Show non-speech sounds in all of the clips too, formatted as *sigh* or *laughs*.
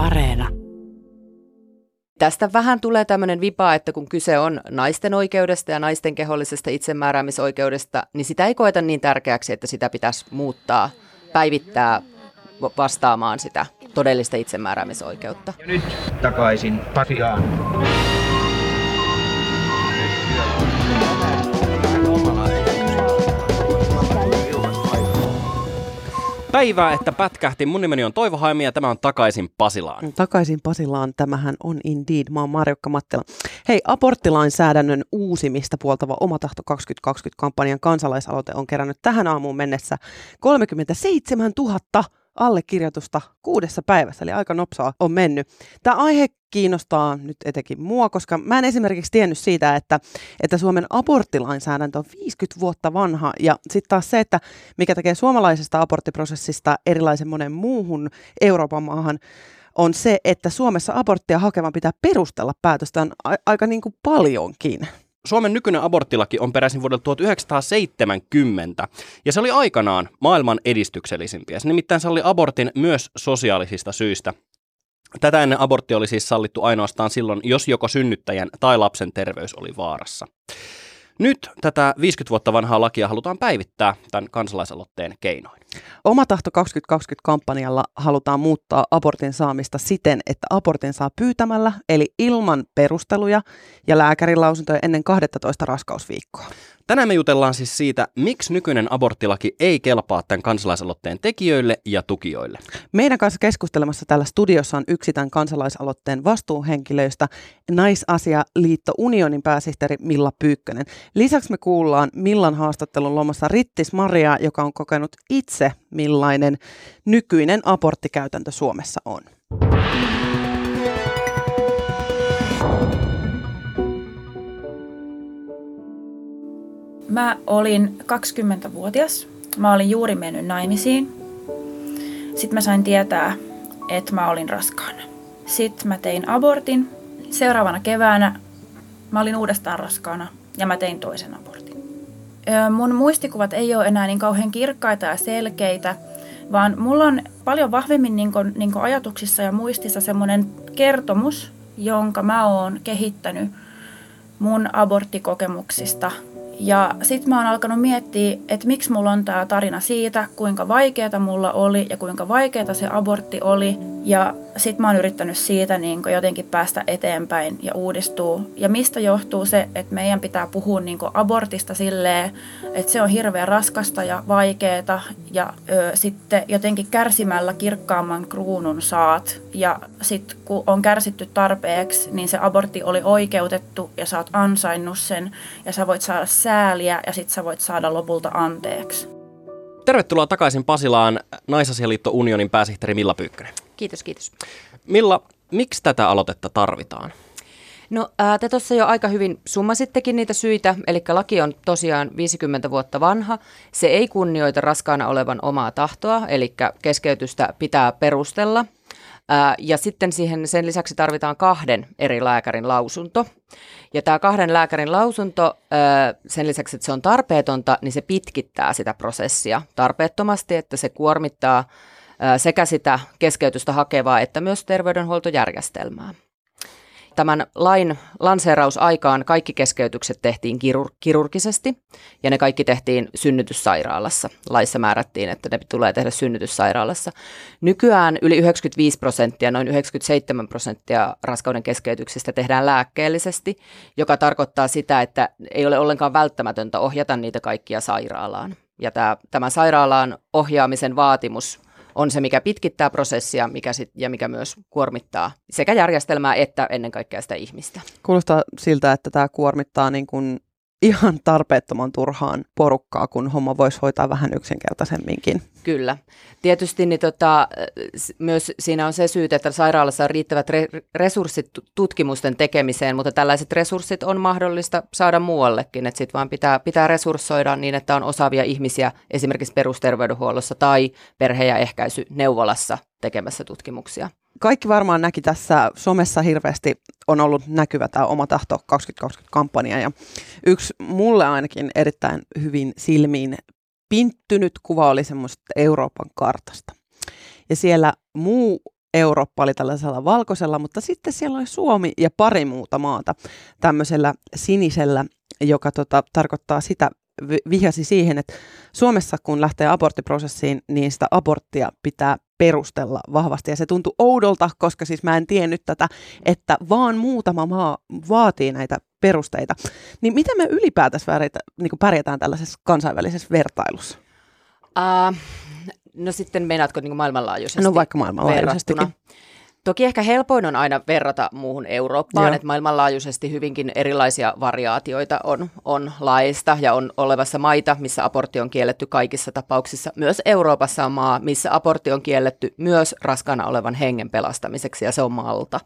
Areena. Tästä vähän tulee tämmöinen vipa, että kun kyse on naisten oikeudesta ja naisten kehollisesta itsemääräämisoikeudesta, niin sitä ei koeta niin tärkeäksi, että sitä pitäisi muuttaa, päivittää vastaamaan sitä todellista itsemääräämisoikeutta. Ja nyt takaisin Pasiaan. Päivää, että pätkähti. Mun nimeni on Toivo Haimi ja tämä on Takaisin Pasilaan. Takaisin Pasilaan, tämähän on Indeed. Mä oon Marjukka Mattila. Hei, aborttilainsäädännön uusimista puoltava Omatahto 2020-kampanjan kansalaisaloite on kerännyt tähän aamuun mennessä 37 000 allekirjoitusta kuudessa päivässä, eli aika nopsaa on mennyt. Tämä aihe kiinnostaa nyt etenkin mua, koska mä en esimerkiksi tiennyt siitä, että, että Suomen aborttilainsäädäntö on 50 vuotta vanha, ja sitten taas se, että mikä tekee suomalaisesta aborttiprosessista erilaisen monen muuhun Euroopan maahan, on se, että Suomessa aborttia hakevan pitää perustella päätöstä a- aika niin kuin paljonkin. Suomen nykyinen aborttilaki on peräisin vuodelta 1970, ja se oli aikanaan maailman edistyksellisimpiä. Se nimittäin salli abortin myös sosiaalisista syistä. Tätä ennen abortti oli siis sallittu ainoastaan silloin, jos joko synnyttäjän tai lapsen terveys oli vaarassa. Nyt tätä 50 vuotta vanhaa lakia halutaan päivittää tämän kansalaisaloitteen keinoin. Oma tahto 2020-kampanjalla halutaan muuttaa abortin saamista siten, että abortin saa pyytämällä, eli ilman perusteluja ja lääkärilausuntoja ennen 12 raskausviikkoa. Tänään me jutellaan siis siitä, miksi nykyinen aborttilaki ei kelpaa tämän kansalaisaloitteen tekijöille ja tukijoille. Meidän kanssa keskustelemassa täällä studiossa on yksi tämän kansalaisaloitteen vastuuhenkilöistä, Naisasialiitto Unionin pääsihteeri Milla Pyykkönen. Lisäksi me kuullaan Millan haastattelun lomassa Rittis Maria, joka on kokenut itse, millainen nykyinen aborttikäytäntö Suomessa on. Mä olin 20-vuotias. Mä olin juuri mennyt naimisiin. Sitten mä sain tietää, että mä olin raskaana. Sitten mä tein abortin. Seuraavana keväänä mä olin uudestaan raskaana ja mä tein toisen abortin. Mun muistikuvat ei ole enää niin kauhean kirkkaita ja selkeitä, vaan mulla on paljon vahvemmin niin kuin, niin kuin ajatuksissa ja muistissa semmoinen kertomus, jonka mä oon kehittänyt mun aborttikokemuksista – ja sitten mä oon alkanut miettiä, että miksi mulla on tämä tarina siitä, kuinka vaikeata mulla oli ja kuinka vaikeata se abortti oli. Ja sitten mä oon yrittänyt siitä niin jotenkin päästä eteenpäin ja uudistua. Ja mistä johtuu se, että meidän pitää puhua niin abortista silleen, että se on hirveän raskasta ja vaikeata. Ja ö, sitten jotenkin kärsimällä kirkkaamman kruunun saat. Ja sitten kun on kärsitty tarpeeksi, niin se abortti oli oikeutettu ja sä oot ansainnut sen. Ja sä voit saada sääliä ja sitten sä voit saada lopulta anteeksi. Tervetuloa takaisin Pasilaan Naisasialiitto Unionin pääsihteeri Milla Pyykkönen. Kiitos, kiitos. Milla, miksi tätä aloitetta tarvitaan? No ää, te tuossa jo aika hyvin summasittekin niitä syitä, eli laki on tosiaan 50 vuotta vanha. Se ei kunnioita raskaana olevan omaa tahtoa, eli keskeytystä pitää perustella – ja sitten siihen sen lisäksi tarvitaan kahden eri lääkärin lausunto. Ja tämä kahden lääkärin lausunto, sen lisäksi, että se on tarpeetonta, niin se pitkittää sitä prosessia tarpeettomasti, että se kuormittaa sekä sitä keskeytystä hakevaa että myös terveydenhuoltojärjestelmää. Tämän lain lanseerausaikaan kaikki keskeytykset tehtiin kirur- kirurgisesti ja ne kaikki tehtiin synnytyssairaalassa. Laissa määrättiin, että ne tulee tehdä synnytyssairaalassa. Nykyään yli 95 prosenttia, noin 97 prosenttia raskauden keskeytyksistä tehdään lääkkeellisesti, joka tarkoittaa sitä, että ei ole ollenkaan välttämätöntä ohjata niitä kaikkia sairaalaan. Ja tämä, tämä sairaalaan ohjaamisen vaatimus on se, mikä pitkittää prosessia mikä sit, ja mikä myös kuormittaa sekä järjestelmää että ennen kaikkea sitä ihmistä. Kuulostaa siltä, että tämä kuormittaa niin kuin ihan tarpeettoman turhaan porukkaa, kun homma voisi hoitaa vähän yksinkertaisemminkin. Kyllä. Tietysti niin tota, myös siinä on se syytä, että sairaalassa on riittävät re- resurssit tutkimusten tekemiseen, mutta tällaiset resurssit on mahdollista saada muuallekin. Että sitten vaan pitää, pitää resurssoida niin, että on osaavia ihmisiä esimerkiksi perusterveydenhuollossa tai perhe- ja ehkäisyneuvolassa tekemässä tutkimuksia kaikki varmaan näki tässä somessa hirveästi on ollut näkyvä tämä Oma tahto 2020-kampanja ja yksi mulle ainakin erittäin hyvin silmiin pinttynyt kuva oli semmoista Euroopan kartasta. Ja siellä muu Eurooppa oli tällaisella valkoisella, mutta sitten siellä oli Suomi ja pari muuta maata tämmöisellä sinisellä, joka tota, tarkoittaa sitä, vihjasi siihen, että Suomessa kun lähtee aborttiprosessiin, niin sitä aborttia pitää perustella vahvasti. Ja se tuntui oudolta, koska siis mä en tiennyt tätä, että vaan muutama maa vaatii näitä perusteita. Niin miten me ylipäätänsä niin pärjätään tällaisessa kansainvälisessä vertailussa? Uh, no sitten meinaatko niin maailmanlaajuisesti No vaikka maailmanlaajuisestikin. Toki ehkä helpoin on aina verrata muuhun Eurooppaan, Joo. että maailmanlaajuisesti hyvinkin erilaisia variaatioita on, on laista ja on olevassa maita, missä abortti on kielletty kaikissa tapauksissa. Myös Euroopassa on maa, missä abortti on kielletty myös raskaana olevan hengen pelastamiseksi ja se on Malta.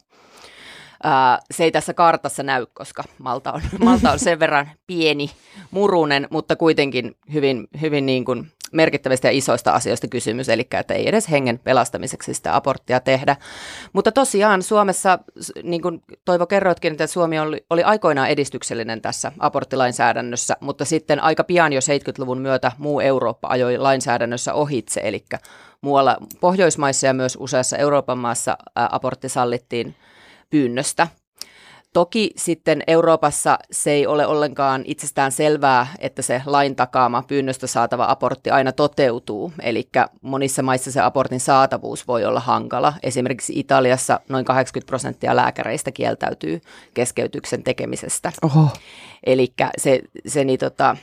Ää, se ei tässä kartassa näy, koska Malta on, *laughs* Malta on sen verran pieni, murunen, mutta kuitenkin hyvin, hyvin niin kuin merkittävistä ja isoista asioista kysymys, eli että ei edes hengen pelastamiseksi sitä aborttia tehdä. Mutta tosiaan Suomessa, niin kuin Toivo kerroitkin, että Suomi oli, oli aikoinaan edistyksellinen tässä aborttilainsäädännössä, mutta sitten aika pian jo 70-luvun myötä muu Eurooppa ajoi lainsäädännössä ohitse, eli muualla Pohjoismaissa ja myös useassa Euroopan maassa abortti sallittiin pyynnöstä. Toki sitten Euroopassa se ei ole ollenkaan itsestään selvää, että se lain takaama pyynnöstä saatava abortti aina toteutuu. Eli monissa maissa se abortin saatavuus voi olla hankala. Esimerkiksi Italiassa noin 80 prosenttia lääkäreistä kieltäytyy keskeytyksen tekemisestä. Eli se, se niin tota,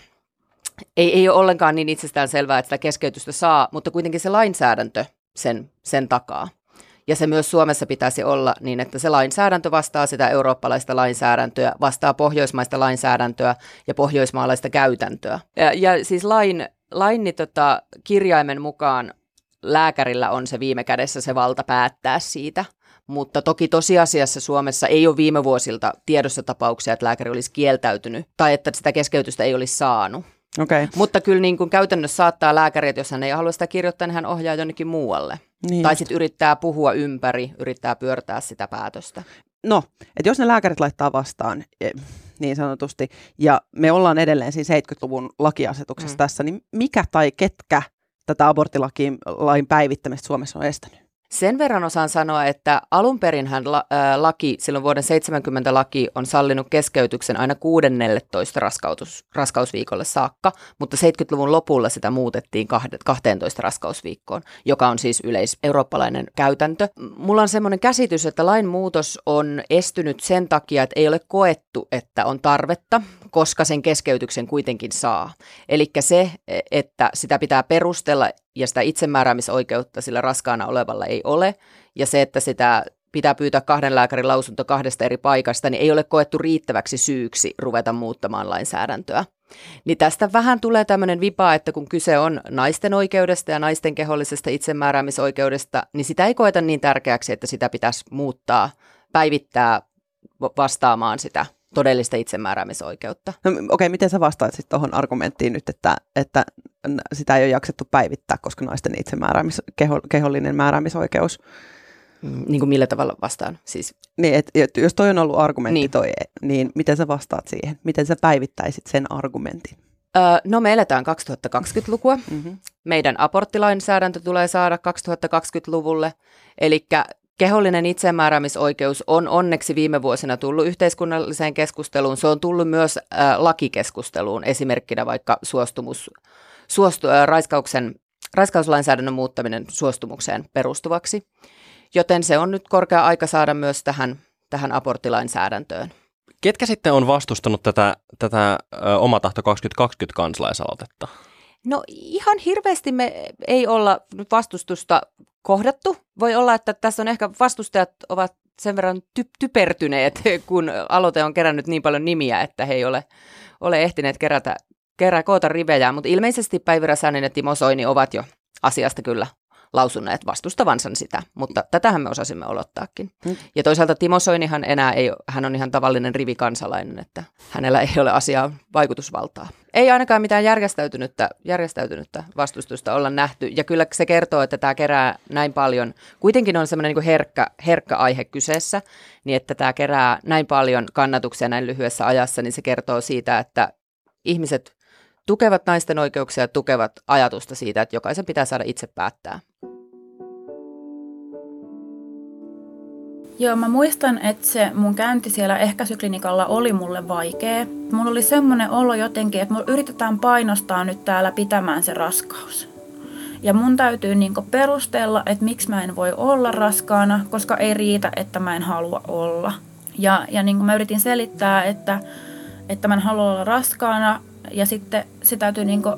ei, ei ole ollenkaan niin itsestään selvää, että sitä keskeytystä saa, mutta kuitenkin se lainsäädäntö sen, sen takaa. Ja se myös Suomessa pitäisi olla niin, että se lainsäädäntö vastaa sitä eurooppalaista lainsäädäntöä, vastaa pohjoismaista lainsäädäntöä ja pohjoismaalaista käytäntöä. Ja, ja siis lain, lain niin tota, kirjaimen mukaan lääkärillä on se viime kädessä se valta päättää siitä. Mutta toki tosiasiassa Suomessa ei ole viime vuosilta tiedossa tapauksia, että lääkäri olisi kieltäytynyt tai että sitä keskeytystä ei olisi saanut. Okay. Mutta kyllä niin kuin käytännössä saattaa lääkäri, että jos hän ei halua sitä kirjoittaa, niin hän ohjaa jonnekin muualle. Niin. Tai sitten yrittää puhua ympäri, yrittää pyörtää sitä päätöstä. No, että jos ne lääkärit laittaa vastaan e, niin sanotusti, ja me ollaan edelleen siinä 70-luvun lakiasetuksessa mm. tässä, niin mikä tai ketkä tätä aborttilain päivittämistä Suomessa on estänyt? Sen verran osaan sanoa, että alun hän la, laki, silloin vuoden 70 laki on sallinut keskeytyksen aina 16 raskautus, raskausviikolle saakka, mutta 70-luvun lopulla sitä muutettiin 12 raskausviikkoon, joka on siis yleiseurooppalainen käytäntö. Mulla on semmoinen käsitys, että lain muutos on estynyt sen takia, että ei ole koettu, että on tarvetta, koska sen keskeytyksen kuitenkin saa. Eli se, että sitä pitää perustella ja sitä itsemääräämisoikeutta sillä raskaana olevalla ei ole, ja se, että sitä pitää pyytää kahden lääkärin lausunto kahdesta eri paikasta, niin ei ole koettu riittäväksi syyksi ruveta muuttamaan lainsäädäntöä. Niin tästä vähän tulee tämmöinen vipa, että kun kyse on naisten oikeudesta ja naisten kehollisesta itsemääräämisoikeudesta, niin sitä ei koeta niin tärkeäksi, että sitä pitäisi muuttaa, päivittää vastaamaan sitä todellista itsemääräämisoikeutta. No, okei, okay, miten sä vastaat sitten tuohon argumenttiin nyt, että, että sitä ei ole jaksettu päivittää, koska naisten itsemääräämis, keho, kehollinen määräämisoikeus mm, niin kuin millä tavalla vastaan? Siis... Niin, et, et, jos toi on ollut argumentti niin. toi, niin miten sä vastaat siihen? Miten sä päivittäisit sen argumentin? Öö, no me eletään 2020-lukua. Mm-hmm. Meidän aborttilainsäädäntö tulee saada 2020-luvulle. Eli Kehollinen itsemääräämisoikeus on onneksi viime vuosina tullut yhteiskunnalliseen keskusteluun. Se on tullut myös äh, lakikeskusteluun, esimerkkinä vaikka suostumus, suostu, äh, raiskauksen, raiskauslainsäädännön muuttaminen suostumukseen perustuvaksi. Joten se on nyt korkea aika saada myös tähän, tähän aborttilainsäädäntöön. Ketkä sitten on vastustanut tätä, tätä ö, Omatahto 2020 kansalaisaloitetta? No ihan hirveästi me ei olla nyt vastustusta kohdattu. Voi olla, että tässä on ehkä vastustajat ovat sen verran ty- typertyneet, *laughs* kun aloite on kerännyt niin paljon nimiä, että he ei ole, ole ehtineet kerätä, kerää koota rivejä, mutta ilmeisesti Päivi Räsänen ja Timo Soini ovat jo asiasta kyllä lausuneet vastustavansa sitä, mutta tätähän me osasimme olottaakin. Hmm. Ja toisaalta Timo Soinihan enää ei, hän on ihan tavallinen rivikansalainen, että hänellä ei ole asiaa vaikutusvaltaa. Ei ainakaan mitään järjestäytynyttä, järjestäytynyttä vastustusta olla nähty, ja kyllä se kertoo, että tämä kerää näin paljon, kuitenkin on semmoinen niin herkkä, herkkä aihe kyseessä, niin että tämä kerää näin paljon kannatuksia näin lyhyessä ajassa, niin se kertoo siitä, että ihmiset tukevat naisten oikeuksia tukevat ajatusta siitä, että jokaisen pitää saada itse päättää. Joo, mä muistan, että se mun käynti siellä ehkäisyklinikalla oli mulle vaikea. Mulla oli semmoinen olo jotenkin, että mulla yritetään painostaa nyt täällä pitämään se raskaus. Ja mun täytyy niin perustella, että miksi mä en voi olla raskaana, koska ei riitä, että mä en halua olla. Ja, ja niin mä yritin selittää, että, että mä en halua olla raskaana, ja sitten se täytyy niinku,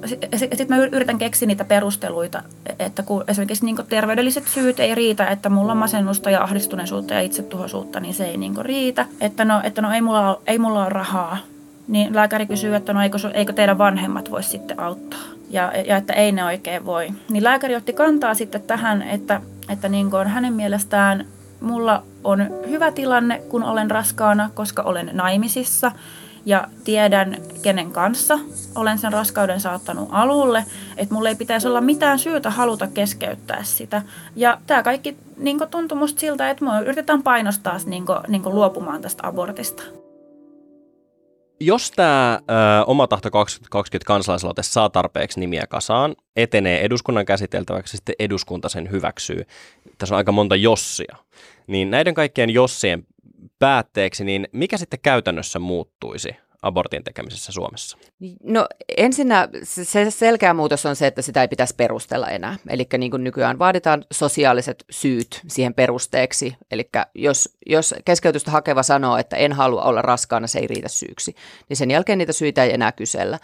sit mä yritän keksiä niitä perusteluita, että kun esimerkiksi niinku terveydelliset syyt ei riitä, että mulla on masennusta ja ahdistuneisuutta ja itsetuhoisuutta, niin se ei niinku riitä. Että no, että no ei, mulla, ei mulla ole rahaa. Niin lääkäri kysyy, että no eikö, eikö teidän vanhemmat voisi sitten auttaa. Ja, ja että ei ne oikein voi. Niin lääkäri otti kantaa sitten tähän, että, että niin kuin hänen mielestään mulla on hyvä tilanne, kun olen raskaana, koska olen naimisissa – ja tiedän, kenen kanssa olen sen raskauden saattanut alulle, että mulla ei pitäisi olla mitään syytä haluta keskeyttää sitä. Ja tämä kaikki niin tuntui musta siltä, että me yritetään painostaa niin kuin, niin kuin luopumaan tästä abortista. Jos tämä Oma tahto 2020 kansalaisaloite saa tarpeeksi nimiä kasaan, etenee eduskunnan käsiteltäväksi, sitten eduskunta sen hyväksyy. Tässä on aika monta jossia. Niin näiden kaikkien jossien päätteeksi, niin mikä sitten käytännössä muuttuisi abortin tekemisessä Suomessa? No ensinnä se selkeä muutos on se, että sitä ei pitäisi perustella enää. Eli niin kuin nykyään vaaditaan sosiaaliset syyt siihen perusteeksi. Eli jos, jos keskeytystä hakeva sanoo, että en halua olla raskaana, se ei riitä syyksi, niin sen jälkeen niitä syitä ei enää kysellä.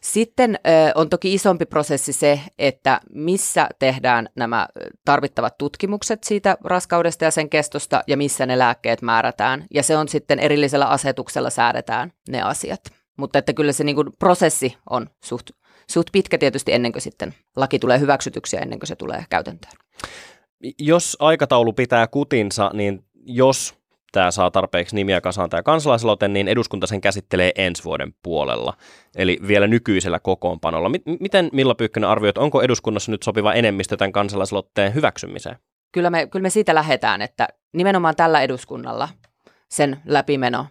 Sitten on toki isompi prosessi se, että missä tehdään nämä tarvittavat tutkimukset siitä raskaudesta ja sen kestosta ja missä ne lääkkeet määrätään. Ja se on sitten erillisellä asetuksella säädetään ne asiat. Mutta että kyllä se niin kuin prosessi on suht, suht pitkä tietysti ennen kuin sitten laki tulee hyväksytyksi ja ennen kuin se tulee käytäntöön. Jos aikataulu pitää kutinsa, niin jos tämä saa tarpeeksi nimiä kasaan tämä kansalaisaloite, niin eduskunta sen käsittelee ensi vuoden puolella, eli vielä nykyisellä kokoonpanolla. Miten Milla Pyykkönen arvioit, onko eduskunnassa nyt sopiva enemmistö tämän kansalaisaloitteen hyväksymiseen? Kyllä me, kyllä me siitä lähdetään, että nimenomaan tällä eduskunnalla sen läpimeno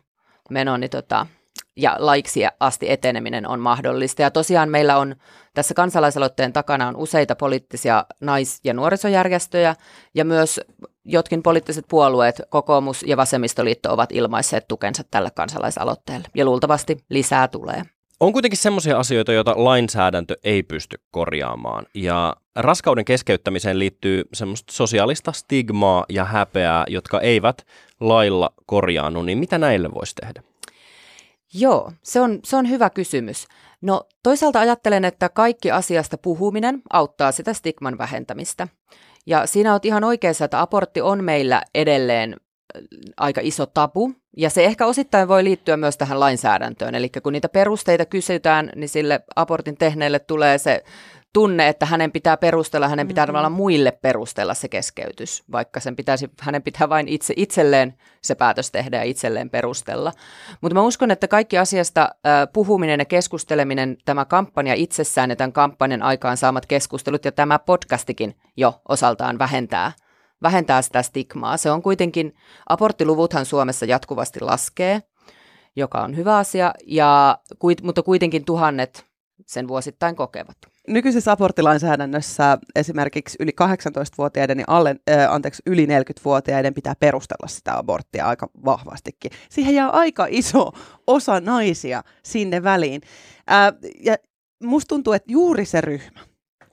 meno, niin tota, ja laiksi asti eteneminen on mahdollista. Ja tosiaan meillä on tässä kansalaisaloitteen takana on useita poliittisia nais- ja nuorisojärjestöjä ja myös jotkin poliittiset puolueet, kokoomus ja vasemmistoliitto ovat ilmaisseet tukensa tälle kansalaisaloitteelle ja luultavasti lisää tulee. On kuitenkin sellaisia asioita, joita lainsäädäntö ei pysty korjaamaan. Ja raskauden keskeyttämiseen liittyy semmoista sosiaalista stigmaa ja häpeää, jotka eivät lailla korjaannu. Niin mitä näille voisi tehdä? Joo, se on, se on hyvä kysymys. No toisaalta ajattelen, että kaikki asiasta puhuminen auttaa sitä stigman vähentämistä. Ja siinä on ihan oikeassa, että abortti on meillä edelleen äh, aika iso tabu, ja se ehkä osittain voi liittyä myös tähän lainsäädäntöön. Eli kun niitä perusteita kysytään, niin sille abortin tehneelle tulee se tunne, että hänen pitää perustella, hänen pitää mm-hmm. muille perustella se keskeytys, vaikka sen pitäisi, hänen pitää vain itse, itselleen se päätös tehdä ja itselleen perustella. Mutta mä uskon, että kaikki asiasta äh, puhuminen ja keskusteleminen, tämä kampanja itsessään ja tämän kampanjan aikaan saamat keskustelut ja tämä podcastikin jo osaltaan vähentää vähentää sitä stigmaa. Se on kuitenkin, aborttiluvuthan Suomessa jatkuvasti laskee, joka on hyvä asia, ja, mutta kuitenkin tuhannet sen vuosittain kokevat. Nykyisessä aborttilainsäädännössä esimerkiksi yli 18-vuotiaiden ja alle, äh, anteeksi, yli 40-vuotiaiden pitää perustella sitä aborttia aika vahvastikin. Siihen jää aika iso osa naisia sinne väliin. Äh, ja musta tuntuu, että juuri se ryhmä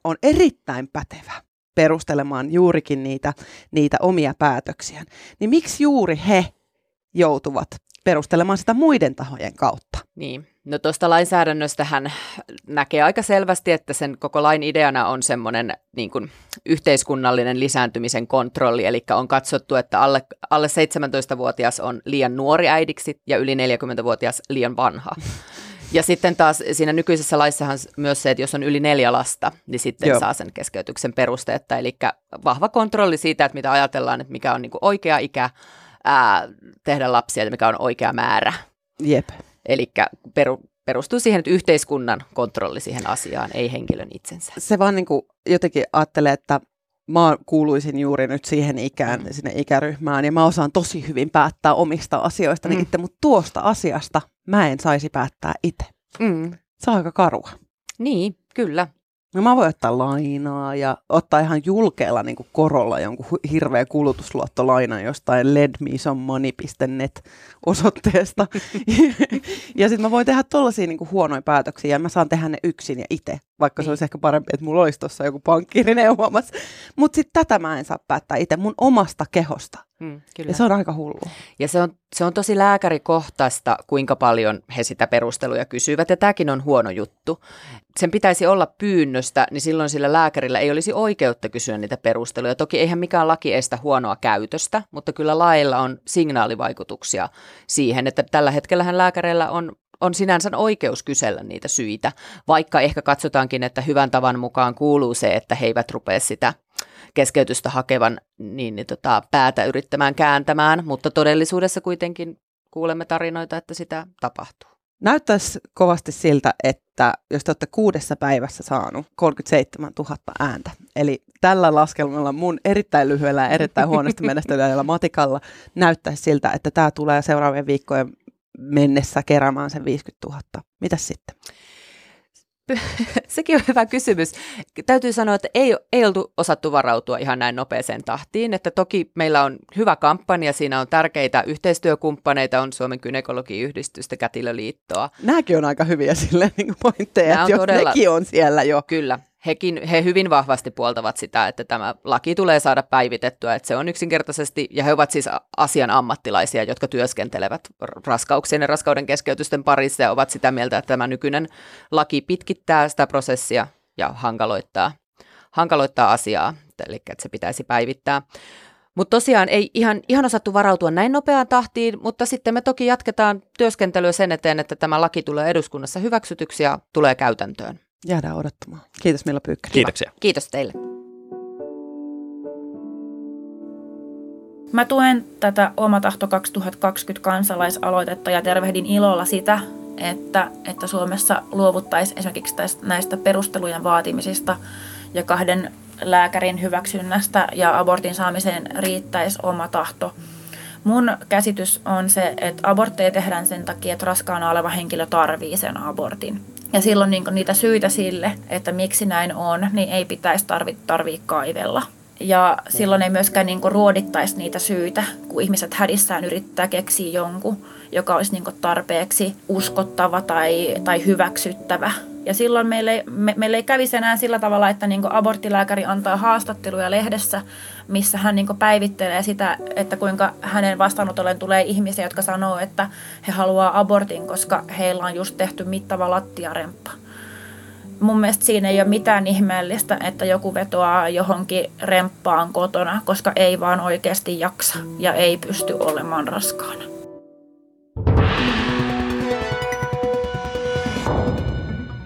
on erittäin pätevä perustelemaan juurikin niitä, niitä omia päätöksiä. Niin miksi juuri he joutuvat perustelemaan sitä muiden tahojen kautta? Niin, No tuosta lainsäädännöstähän näkee aika selvästi, että sen koko lain ideana on semmoinen niin kuin yhteiskunnallinen lisääntymisen kontrolli, eli on katsottu, että alle, alle 17-vuotias on liian nuori äidiksi ja yli 40-vuotias liian vanha. *laughs* Ja sitten taas siinä nykyisessä laissahan myös se, että jos on yli neljä lasta, niin sitten Joo. saa sen keskeytyksen perusteetta. Eli vahva kontrolli siitä, että mitä ajatellaan, että mikä on niin kuin oikea ikä ää, tehdä lapsia ja mikä on oikea määrä. Jep. Eli peru, perustuu siihen, että yhteiskunnan kontrolli siihen asiaan, ei henkilön itsensä. Se vaan niin kuin jotenkin ajattelee, että mä kuuluisin juuri nyt siihen ikään, mm. sinne ikäryhmään, ja mä osaan tosi hyvin päättää omista asioista mm. itse, mutta tuosta asiasta mä en saisi päättää itse. Mm. Se on aika karua. Niin, kyllä. No mä voin ottaa lainaa ja ottaa ihan julkeella niin korolla jonkun hirveä kulutusluottolainan jostain ledmesomoney.net osoitteesta. *laughs* ja sitten mä voin tehdä tollaisia niin huonoja päätöksiä ja mä saan tehdä ne yksin ja itse, vaikka se olisi ehkä parempi, että mulla olisi tuossa joku pankkiiri neuvomassa. Mutta sitten tätä mä en saa päättää itse mun omasta kehosta. Mm, kyllä. Ja se on aika hullua. Ja se on, se on tosi lääkärikohtaista, kuinka paljon he sitä perusteluja kysyvät, ja tämäkin on huono juttu. Sen pitäisi olla pyynnöstä, niin silloin sillä lääkärillä ei olisi oikeutta kysyä niitä perusteluja. Toki eihän mikään laki estä huonoa käytöstä, mutta kyllä lailla on signaalivaikutuksia siihen, että tällä hetkellähän lääkäreillä on on sinänsä oikeus kysellä niitä syitä, vaikka ehkä katsotaankin, että hyvän tavan mukaan kuuluu se, että he eivät rupea sitä keskeytystä hakevan niin, niin tota, päätä yrittämään kääntämään, mutta todellisuudessa kuitenkin kuulemme tarinoita, että sitä tapahtuu. Näyttäisi kovasti siltä, että jos te olette kuudessa päivässä saanut 37 000 ääntä, eli tällä laskelmalla mun erittäin lyhyellä ja erittäin huonosti menestyneellä matikalla näyttäisi siltä, että tämä tulee seuraavien viikkojen mennessä keräämään sen 50 000. Mitäs sitten? *laughs* Sekin on hyvä kysymys. Täytyy sanoa, että ei, ei oltu osattu varautua ihan näin nopeeseen tahtiin. Että toki meillä on hyvä kampanja, siinä on tärkeitä yhteistyökumppaneita, on Suomen gynekologiyhdistystä, Kätilöliittoa. Nämäkin on aika hyviä sille niin pointteja, että jos todella... nekin on siellä jo. Kyllä, hekin, he hyvin vahvasti puoltavat sitä, että tämä laki tulee saada päivitettyä, että se on yksinkertaisesti, ja he ovat siis asian ammattilaisia, jotka työskentelevät raskauksien ja raskauden keskeytysten parissa ja ovat sitä mieltä, että tämä nykyinen laki pitkittää sitä prosessia ja hankaloittaa, hankaloittaa asiaa, eli että se pitäisi päivittää. Mutta tosiaan ei ihan, ihan osattu varautua näin nopeaan tahtiin, mutta sitten me toki jatketaan työskentelyä sen eteen, että tämä laki tulee eduskunnassa hyväksytyksi ja tulee käytäntöön. Jäädään odottamaan. Kiitos Milla Pyykkönen. Kiitoksia. Kiitos teille. Mä tuen tätä Oma tahto 2020 kansalaisaloitetta ja tervehdin ilolla sitä, että, että Suomessa luovuttaisiin esimerkiksi tästä, näistä perustelujen vaatimisista ja kahden lääkärin hyväksynnästä ja abortin saamiseen riittäisi oma tahto. Mun käsitys on se, että abortteja tehdään sen takia, että raskaana oleva henkilö tarvii sen abortin. Ja silloin niin niitä syitä sille, että miksi näin on, niin ei pitäisi tarvi, tarvii kaivella. Ja silloin ei myöskään niin ruodittaisi niitä syitä, kun ihmiset hädissään yrittää keksiä jonkun, joka olisi niin tarpeeksi uskottava tai, tai hyväksyttävä ja silloin meille ei, me, meille ei kävisi enää sillä tavalla, että niin aborttilääkäri antaa haastatteluja lehdessä, missä hän niin päivittelee sitä, että kuinka hänen vastaanotolleen tulee ihmisiä, jotka sanoo, että he haluaa abortin, koska heillä on just tehty mittava lattiaremppa. Mun mielestä siinä ei ole mitään ihmeellistä, että joku vetoaa johonkin remppaan kotona, koska ei vaan oikeasti jaksa ja ei pysty olemaan raskaana.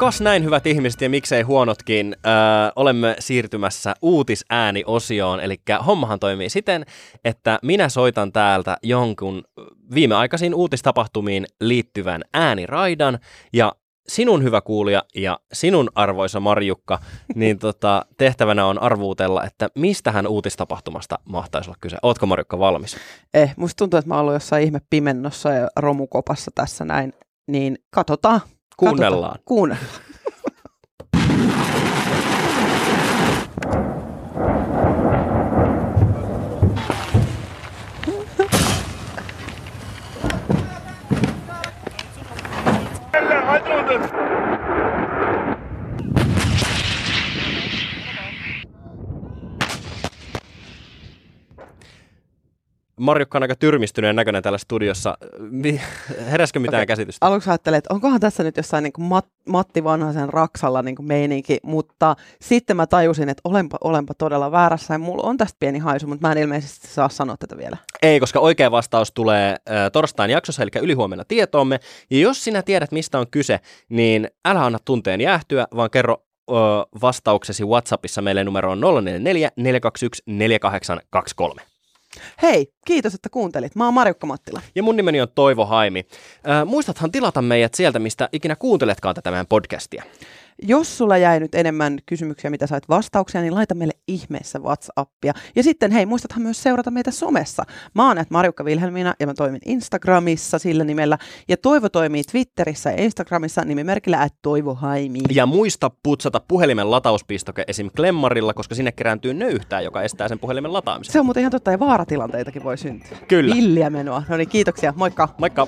Kas näin hyvät ihmiset ja miksei huonotkin, öö, olemme siirtymässä uutisääniosioon, eli hommahan toimii siten, että minä soitan täältä jonkun viimeaikaisiin uutistapahtumiin liittyvän ääniraidan, ja sinun hyvä kuulija ja sinun arvoisa Marjukka, niin tota, tehtävänä on arvuutella, että mistä hän uutistapahtumasta mahtaisi olla kyse. Ootko Marjukka valmis? Eh, musta tuntuu, että mä oon jossain ihme pimennossa ja romukopassa tässä näin, niin katsotaan. Kuunnellaan. Kuunnellaan. Marjukka on aika tyrmistyneen näköinen täällä studiossa. *laughs* Heräskö mitään okay. käsitystä? Aluksi ajattelin, että onkohan tässä nyt jossain niin kuin Mat- Matti Vanhasen Raksalla niin kuin meininki, mutta sitten mä tajusin, että olenpa, olenpa todella väärässä ja mulla on tästä pieni haisu, mutta mä en ilmeisesti saa sanoa tätä vielä. Ei, koska oikea vastaus tulee äh, torstain jaksossa, eli ylihuomenna tietoomme. Ja jos sinä tiedät, mistä on kyse, niin älä anna tunteen jäähtyä, vaan kerro ö, vastauksesi WhatsAppissa meille numeroon 044 421 4823. Hei, kiitos, että kuuntelit. Mä oon Marjukka Mattila. Ja mun nimeni on Toivo Haimi. Äh, muistathan tilata meidät sieltä, mistä ikinä kuunteletkaan tätä meidän podcastia. Jos sulla jäi nyt enemmän kysymyksiä, mitä sait vastauksia, niin laita meille ihmeessä WhatsAppia. Ja sitten hei, muistathan myös seurata meitä somessa. Mä oon Marjukka Vilhelmiina ja mä toimin Instagramissa sillä nimellä. Ja Toivo toimii Twitterissä ja Instagramissa nimimerkillä at Toivo Haimi. Ja muista putsata puhelimen latauspistoke esim. klemmarilla, koska sinne kerääntyy nöyhtää, joka estää sen puhelimen lataamisen. Se on muuten ihan totta, ja vaaratilanteitakin voi syntyä. Kyllä. Villiä menoa. No niin, kiitoksia. Moikka. Moikka!